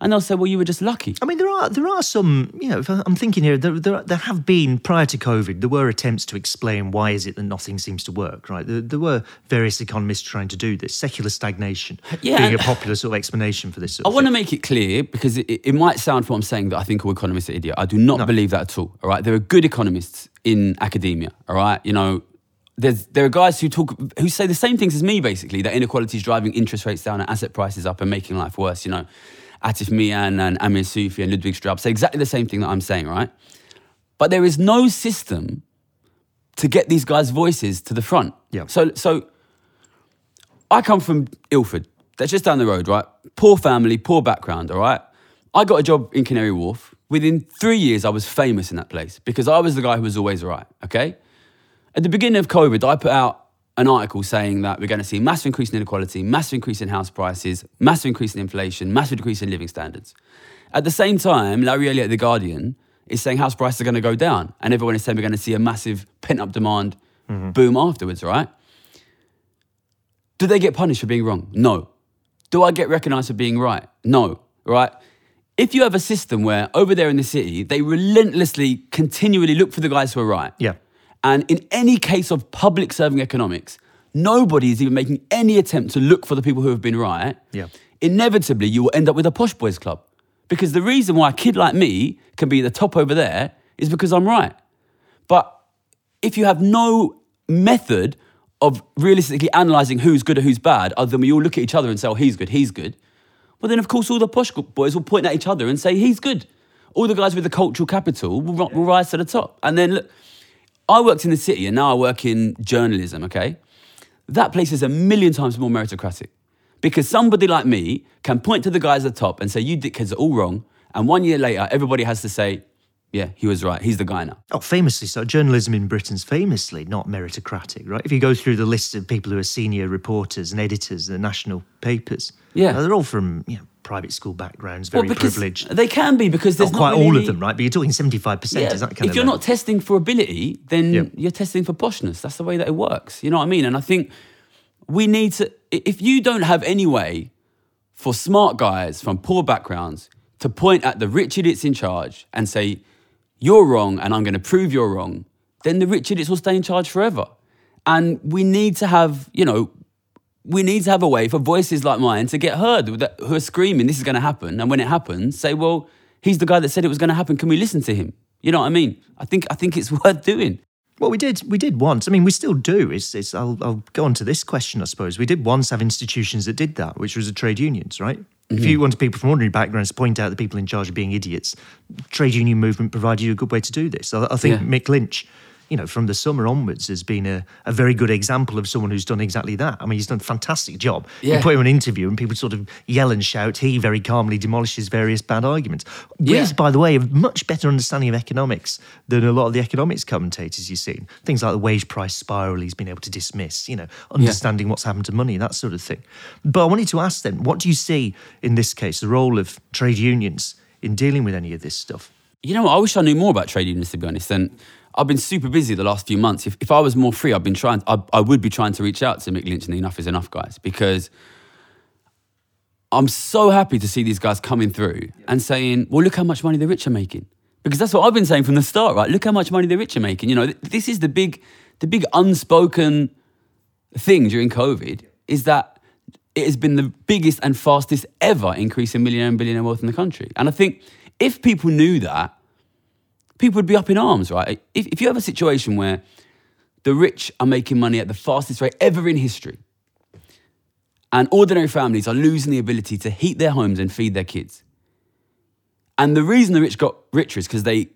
And they'll say, well, you were just lucky. I mean, there are there are some. You know, I'm thinking here. There, there, there have been prior to COVID, there were attempts to explain why is it that nothing seems to work. Right, there, there were various economists trying to do this. Secular stagnation Yeah, being a popular sort of explanation for this. I want to make it clear because it, it might sound from what I'm saying that I think all economists are idiot. I do not believe that at all. All right, there are good economists in academia. All right, you know, there's there are guys who talk who say the same things as me basically that inequality is driving interest rates down and asset prices up and making life worse. You know, Atif Mian and Amir Sufi and Ludwig Straub say exactly the same thing that I'm saying. Right, but there is no system to get these guys' voices to the front. Yeah. So so I come from Ilford. That's just down the road, right? Poor family, poor background, all right? I got a job in Canary Wharf. Within three years, I was famous in that place because I was the guy who was always right, okay? At the beginning of COVID, I put out an article saying that we're going to see massive increase in inequality, massive increase in house prices, massive increase in inflation, massive decrease in living standards. At the same time, Larry Elliott at The Guardian is saying house prices are going to go down, and everyone is saying we're going to see a massive pent up demand mm-hmm. boom afterwards, right? Do they get punished for being wrong? No. Do I get recognized for being right? No. Right? If you have a system where over there in the city, they relentlessly, continually look for the guys who are right. Yeah. And in any case of public serving economics, nobody is even making any attempt to look for the people who have been right. Yeah. Inevitably, you will end up with a posh boys club. Because the reason why a kid like me can be the top over there is because I'm right. But if you have no method of realistically analysing who's good or who's bad, other than we all look at each other and say, oh, he's good, he's good, well, then of course all the posh boys will point at each other and say, he's good. All the guys with the cultural capital will, will rise to the top. And then look, I worked in the city and now I work in journalism, okay? That place is a million times more meritocratic because somebody like me can point to the guys at the top and say, you dickheads are all wrong. And one year later, everybody has to say, yeah, he was right. He's the guy now. Oh, famously so. Journalism in Britain's famously not meritocratic, right? If you go through the list of people who are senior reporters and editors in the national papers, Yeah. uh, they're all from you know, private school backgrounds, very Well, privileged. They can be because there's oh, Not quite not all of them, right? But you're talking 75%, Yeah, is that kind if you're level? not testing for ability, then Yeah. you're testing for poshness. That's the way that it works. You know what I mean? And I think we need to. If you don't have any way for smart guys from poor backgrounds to point at the rich idiots in charge and say, "You're wrong," and I'm going to prove you're wrong, then the rich idiots will stay in charge forever. And we need to have, you know, we need to have a way for voices like mine to get heard who are screaming, this is going to happen. And when it happens, say, well, he's the guy that said it was going to happen. Can we listen to him? You know what I mean? I think, I think it's worth doing. Well, we did. We did once. I mean, we still do. It's, it's, I'll, I'll go on to this question, I suppose. We did once have institutions that did that, which was the trade unions, right? If mm-hmm. you wanted people from ordinary backgrounds to point out the people in charge of being idiots, trade union movement provided you a good way to do this. I, I think Yeah. Mick Lynch, you know, from the summer onwards, has been a, a very good example of someone who's done exactly that. I mean, he's done a fantastic job. You put him in an interview and people sort of yell and shout. He very calmly demolishes various bad arguments. Yeah. With, by the way, a much better understanding of economics than a lot of the economics commentators you've seen. Things like the wage price spiral he's been able to dismiss, you know, understanding what's happened to money, that sort of thing. But I wanted to ask then, what do you see in this case, the role of trade unions in dealing with any of this stuff? You know? I wish I knew more about trade unions, to be honest. And I've been super busy the last few months. If, if I was more free, I've been trying, I, I would be trying to reach out to Mick Lynch and the Enough is Enough guys because I'm so happy to see these guys coming through and saying, well, look how much money the rich are making. Because that's what I've been saying from the start, right? Look how much money the rich are making. You know, th- this is the big, the big unspoken thing during COVID is that it has been the biggest and fastest ever increase in millionaire and billionaire wealth in the country. And I think if people knew that, people would be up in arms, right? If, if you have a situation where the rich are making money at the fastest rate ever in history, and ordinary families are losing the ability to heat their homes and feed their kids. And the reason the rich got richer is because they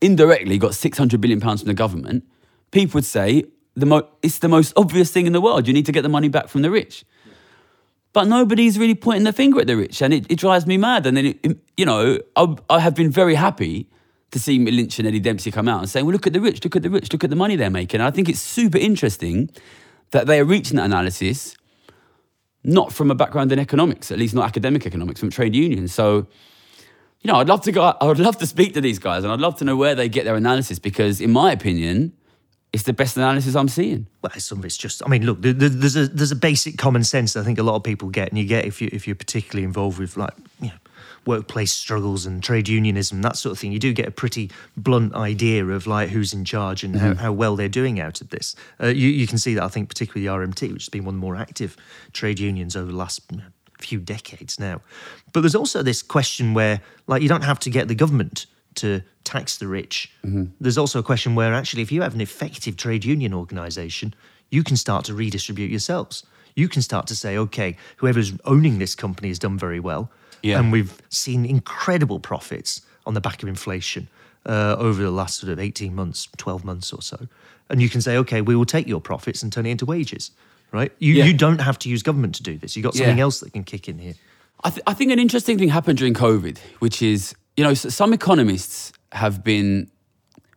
indirectly got 600 billion pounds from the government. People would say the mo- it's the most obvious thing in the world. You need to get the money back from the rich. But nobody's really pointing the finger at the rich, and it, it drives me mad. And then, it, it- you know, I, I have been very happy to see Lynch and Eddie Dempsey come out and saying, well, look at the rich, look at the rich, look at the money they're making. And I think it's super interesting that they are reaching that analysis not from a background in economics, at least not academic economics, from trade unions. So, you know, I'd love to go. I would love to speak to these guys, and I'd love to know where they get their analysis because, in my opinion, it's the best analysis I'm seeing. Well, some of it's just. I mean, look, there- there- there's a there's a basic common sense I think a lot of people get, and you get if you if you're particularly involved with like you know workplace struggles and trade unionism, that sort of thing, you do get a pretty blunt idea of like who's in charge and how, how well they're doing out of this. Uh, you, you can see that, I think, particularly the RMT, which has been one of the more active trade unions over the last few decades now. But there's also this question where, like, you don't have to get the government to tax the rich. There's also a question where actually, if you have an effective trade union organisation, you can start to redistribute yourselves. You can start to say, okay, whoever's owning this company has done very well, Yeah. and we've seen incredible profits on the back of inflation uh, over the last sort of 18 months, 12 months or so. And you can say, okay, we will take your profits and turn it into wages, right? You, Yeah. you don't have to use government to do this. You've got something Yeah. else that can kick in here. I, th- I think an interesting thing happened during COVID, which is, you know, some economists have been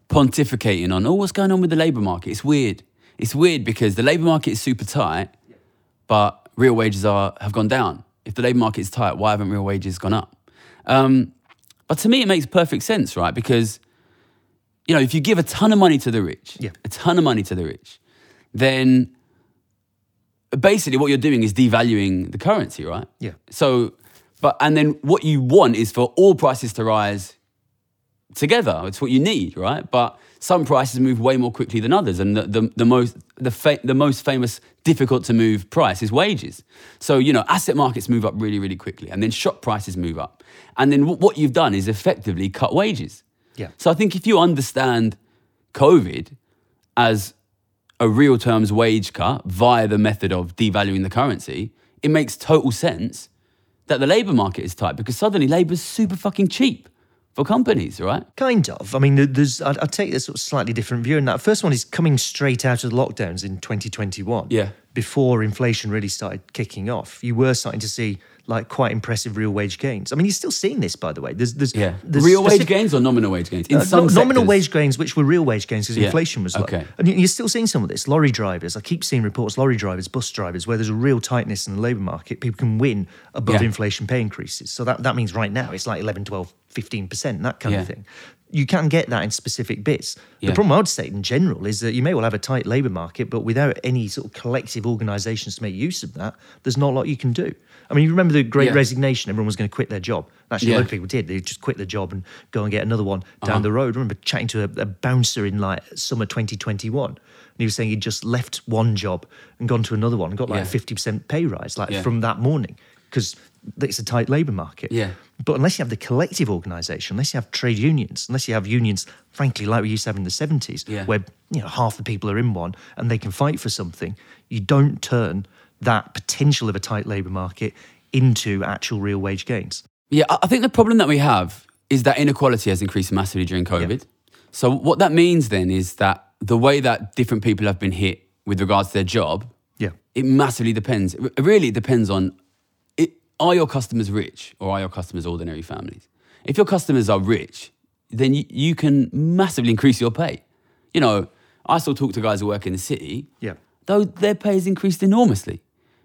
pontificating on, oh, what's going on with the labour market? It's weird. It's weird because the labour market is super tight, but real wages are have gone down. If the labour market is tight, why haven't real wages gone up? Um, but to me, it makes perfect sense, right? Because, you know, if you give a ton of money to the rich, Yeah. a ton of money to the rich, then basically what you're doing is devaluing the currency, right? Yeah. So, but and then what you want is for all prices to rise together. It's what you need, right? But some prices move way more quickly than others, and the the, the most the fa- the most famous difficult to move price is wages. So you know, asset markets move up really really quickly, and then shop prices move up, and then wh- what you've done is effectively cut wages. Yeah. So I think if you understand COVID as a real terms wage cut via the method of devaluing the currency, it makes total sense that the labour market is tight because suddenly labour's super fucking cheap for companies, right? Kind of. I mean, there's. I'd, I'd take this sort of slightly different view. And that first one is coming straight out of the lockdowns in 2021. Yeah. Before inflation really started kicking off, you were starting to see like quite impressive real wage gains. I mean, you're still seeing this, by the way. There's, there's, Yeah. there's Real wage gains or nominal wage gains? In Uh, some no- nominal wage gains, which were real wage gains because Yeah. inflation was low. Okay. And you- you're still seeing some of this. Lorry drivers, I keep seeing reports, lorry drivers, bus drivers, where there's a real tightness in the labour market. People can win above Yeah. inflation pay increases. So that, that means right now it's like 11, 12, 15%, that kind of thing. You can get that in specific bits. Yeah. The problem I would say in general is that you may well have a tight labour market, but without any sort of collective organisations to make use of that, there's not a lot you can do. I mean, you remember the great Yeah. resignation? Everyone was going to quit their job. Actually, a lot of people did. They just quit their job and go and get another one down Uh-huh. the road. I remember chatting to a, a bouncer in like summer 2021, and he was saying he'd just left one job and gone to another one and got like Yeah. a 50% pay rise, like Yeah. from that morning, because it's a tight labour market. Yeah. But unless you have the collective organisation, unless you have trade unions, unless you have unions, frankly, like we used to have in the 70s, Yeah. where you know half the people are in one and they can fight for something, you don't turn that potential of a tight labour market into actual real wage gains. Yeah, I think the problem that we have is that inequality has increased massively during COVID. So what that means then is that the way that different people have been hit with regards to their job, Yeah. it massively depends. It really depends on are your customers rich or are your customers ordinary families? If your customers are rich, then you, you can massively increase your pay. You know, I still talk to guys who work in the city, Yeah. though their pay has increased enormously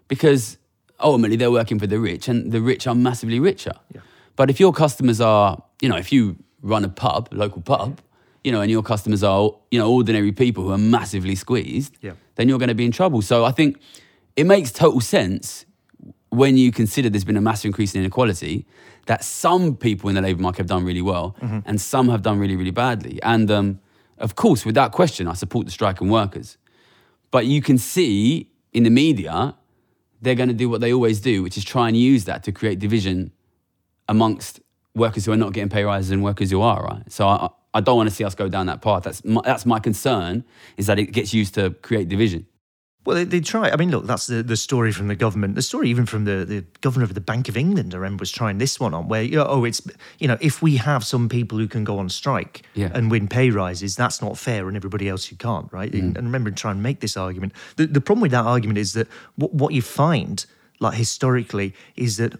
because ultimately they're working for the rich and the rich are massively richer. Yeah. But if your customers are, you know, if you run a pub, a local pub, you know, and your customers are, you know, ordinary people who are massively squeezed, Yeah. then you're going to be in trouble. So I think it makes total sense when you consider there's been a massive increase in inequality that some people in the labour market have done really well and some have done really, really badly. And um, of course, without question, I support the striking workers. But you can see in the media, they're going to do what they always do, which is try and use that to create division amongst workers who are not getting pay rises and workers who are, right? So I, I don't want to see us go down that path. That's my, that's my concern, is that it gets used to create division. Well, they, they try. I mean, look, that's the, the story from the government. The story even from the, the governor of the Bank of England, I remember, was trying this one on where, you know, oh, it's, you know, if we have some people who can go on strike Yeah. and win pay rises, that's not fair and everybody else who can't, right? Mm. And I remember trying to make this argument. The, the problem with that argument is that what, what you find, like historically, is that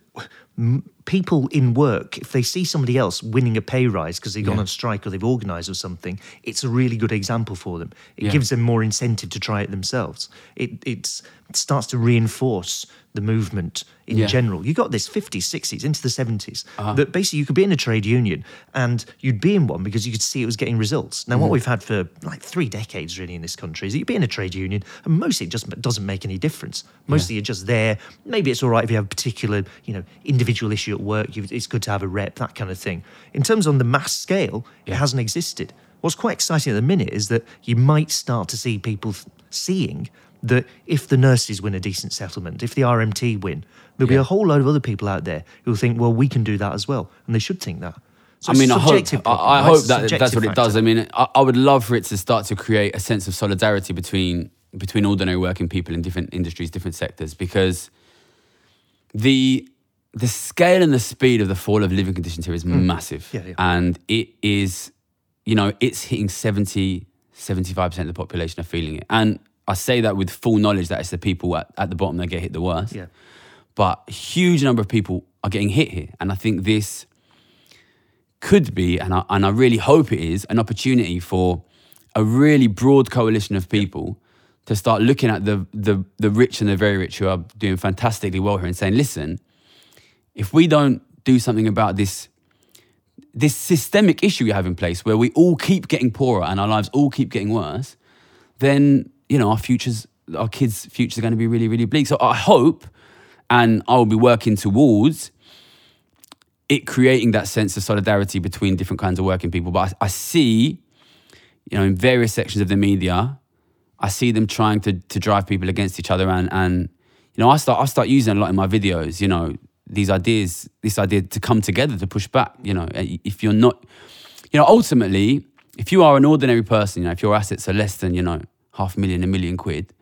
m- people in work, if they see somebody else winning a pay rise because they've gone Yeah. on strike or they've organised or something, it's a really good example for them. It Yeah. gives them more incentive to try it themselves. It, it's, it starts to reinforce the movement in Yeah. general. You got this 50s, 60s, into the 70s, Uh-huh. that basically you could be in a trade union and you'd be in one because you could see it was getting results. Now, Mm-hmm. what we've had for like three decades really in this country is that you'd be in a trade union and mostly it just doesn't make any difference. Mostly you're just there. Maybe it's all right if you have a particular, you know, individual issue at work, you've, it's good to have a rep, that kind of thing. In terms on the mass scale, it hasn't existed. What's quite exciting at the minute is that you might start to see people seeing that if the nurses win a decent settlement, if the RMT win, there'll be a whole load of other people out there who will think, well, we can do that as well. And they should think that. So I mean, I hope, subjective I, I hope that that's what it factor. does. I mean, I, I would love for it to start to create a sense of solidarity between between ordinary working people in different industries, different sectors, because the the scale and the speed of the fall of living conditions here is massive, Hmm. Yeah, yeah. and it is, you know, it's hitting 70, 75 percent of the population are feeling it, and I say that with full knowledge that it's the people at, at the bottom that get hit the worst Yeah. but a huge number of people are getting hit here. And I think this could be, and I, and I really hope it is, an opportunity for a really broad coalition of people to start looking at the, the, the rich and the very rich who are doing fantastically well here and saying, listen, if we don't do something about this this systemic issue we have in place where we all keep getting poorer and our lives all keep getting worse, then you know our futures, our kids' futures are going to be really, really bleak. So I hope, and I will be working towards it creating that sense of solidarity between different kinds of working people. But I, I see, you know, in various sections of the media, I see them trying to to drive people against each other, and and you know, I start I start using a lot in my videos. You know, these ideas, this idea to come together to push back. You know, eh, if you're not, you know, ultimately, if you are an ordinary person, you know, if your assets are less than you know half a million, a million quid,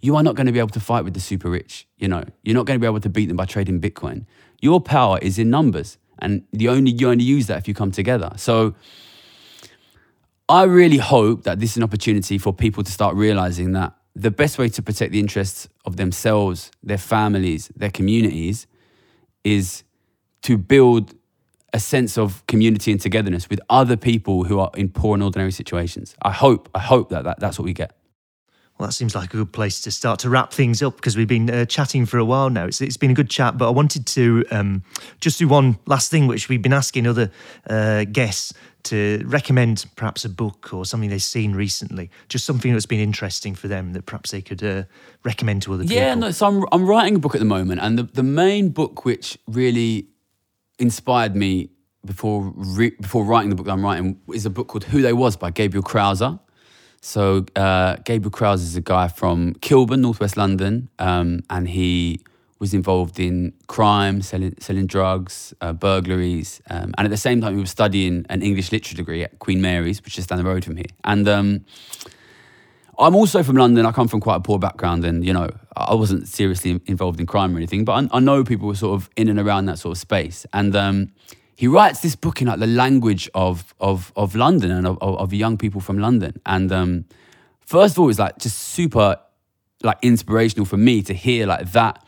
you are not going to be able to fight with the super rich. You know, you're not going to be able to beat them by trading Bitcoin. Your power is in numbers, and the only you only use that if you come together. So. I really hope that this is an opportunity for people to start realizing that the best way to protect the interests of themselves, their families, their communities is to build a sense of community and togetherness with other people who are in poor and ordinary situations. I hope, I hope that, that that's what we get. Well, that seems like a good place to start to wrap things up because we've been uh, chatting for a while now. It's, it's been a good chat, but I wanted to um, just do one last thing, which we've been asking other uh, guests to recommend perhaps a book or something they've seen recently, just something that's been interesting for them that perhaps they could uh, recommend to other Yeah, people. no, so I'm, I'm writing a book at the moment, and the, the main book which really inspired me before re- before writing the book that I'm writing is a book called Who They Was by Gabriel Krauze. So uh, Gabriel Krauze is a guy from Kilburn, northwest London, um, and he was involved in crime, selling, selling drugs, uh, burglaries, um, and at the same time he was studying an English literature degree at Queen Mary's, which is down the road from here. And um, I'm also from London. I come from quite a poor background, and you know, I wasn't seriously involved in crime or anything, but I, I know people were sort of in and around that sort of space. And um, he writes this book in like the language of of of London and of, of, young people from London. And um, first of all, it's like just super like inspirational for me to hear like that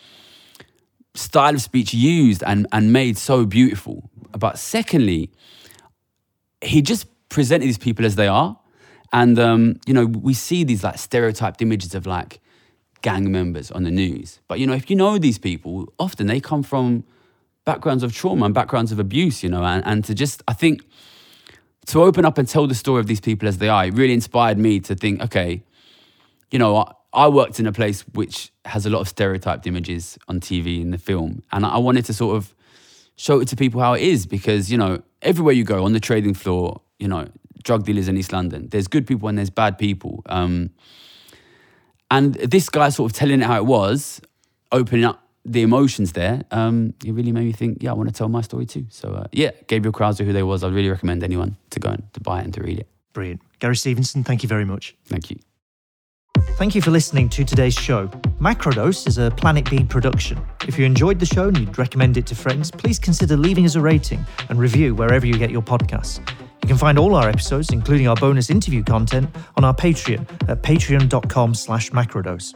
style of speech used and and made so beautiful. But secondly, he just presented these people as they are. And um, you know, we see these like stereotyped images of like gang members on the news. But you know, if you know these people, often they come from backgrounds of trauma and backgrounds of abuse, you know, and, and to just I think to open up and tell the story of these people as they are, it really inspired me to think, okay, you know, I, I worked in a place which has a lot of stereotyped images on TV in the film, and I wanted to sort of show it to people how it is because you know everywhere you go on the trading floor, you know, drug dealers in East London, there's good people and there's bad people, um, and this guy sort of telling it how it was, opening up the emotions there, um, it really made me think, yeah, I want to tell my story too. So uh, yeah, Gabriel Krauze, who they was, I'd really recommend anyone to go and to buy it and to read it. Brilliant. Gary Stevenson, thank you very much. Thank you. Thank you for listening to today's show. Macrodose is a Planet B production. If you enjoyed the show and you'd recommend it to friends, please consider leaving us a rating and review wherever you get your podcasts. You can find all our episodes, including our bonus interview content, on our Patreon at patreon.com slash macrodose.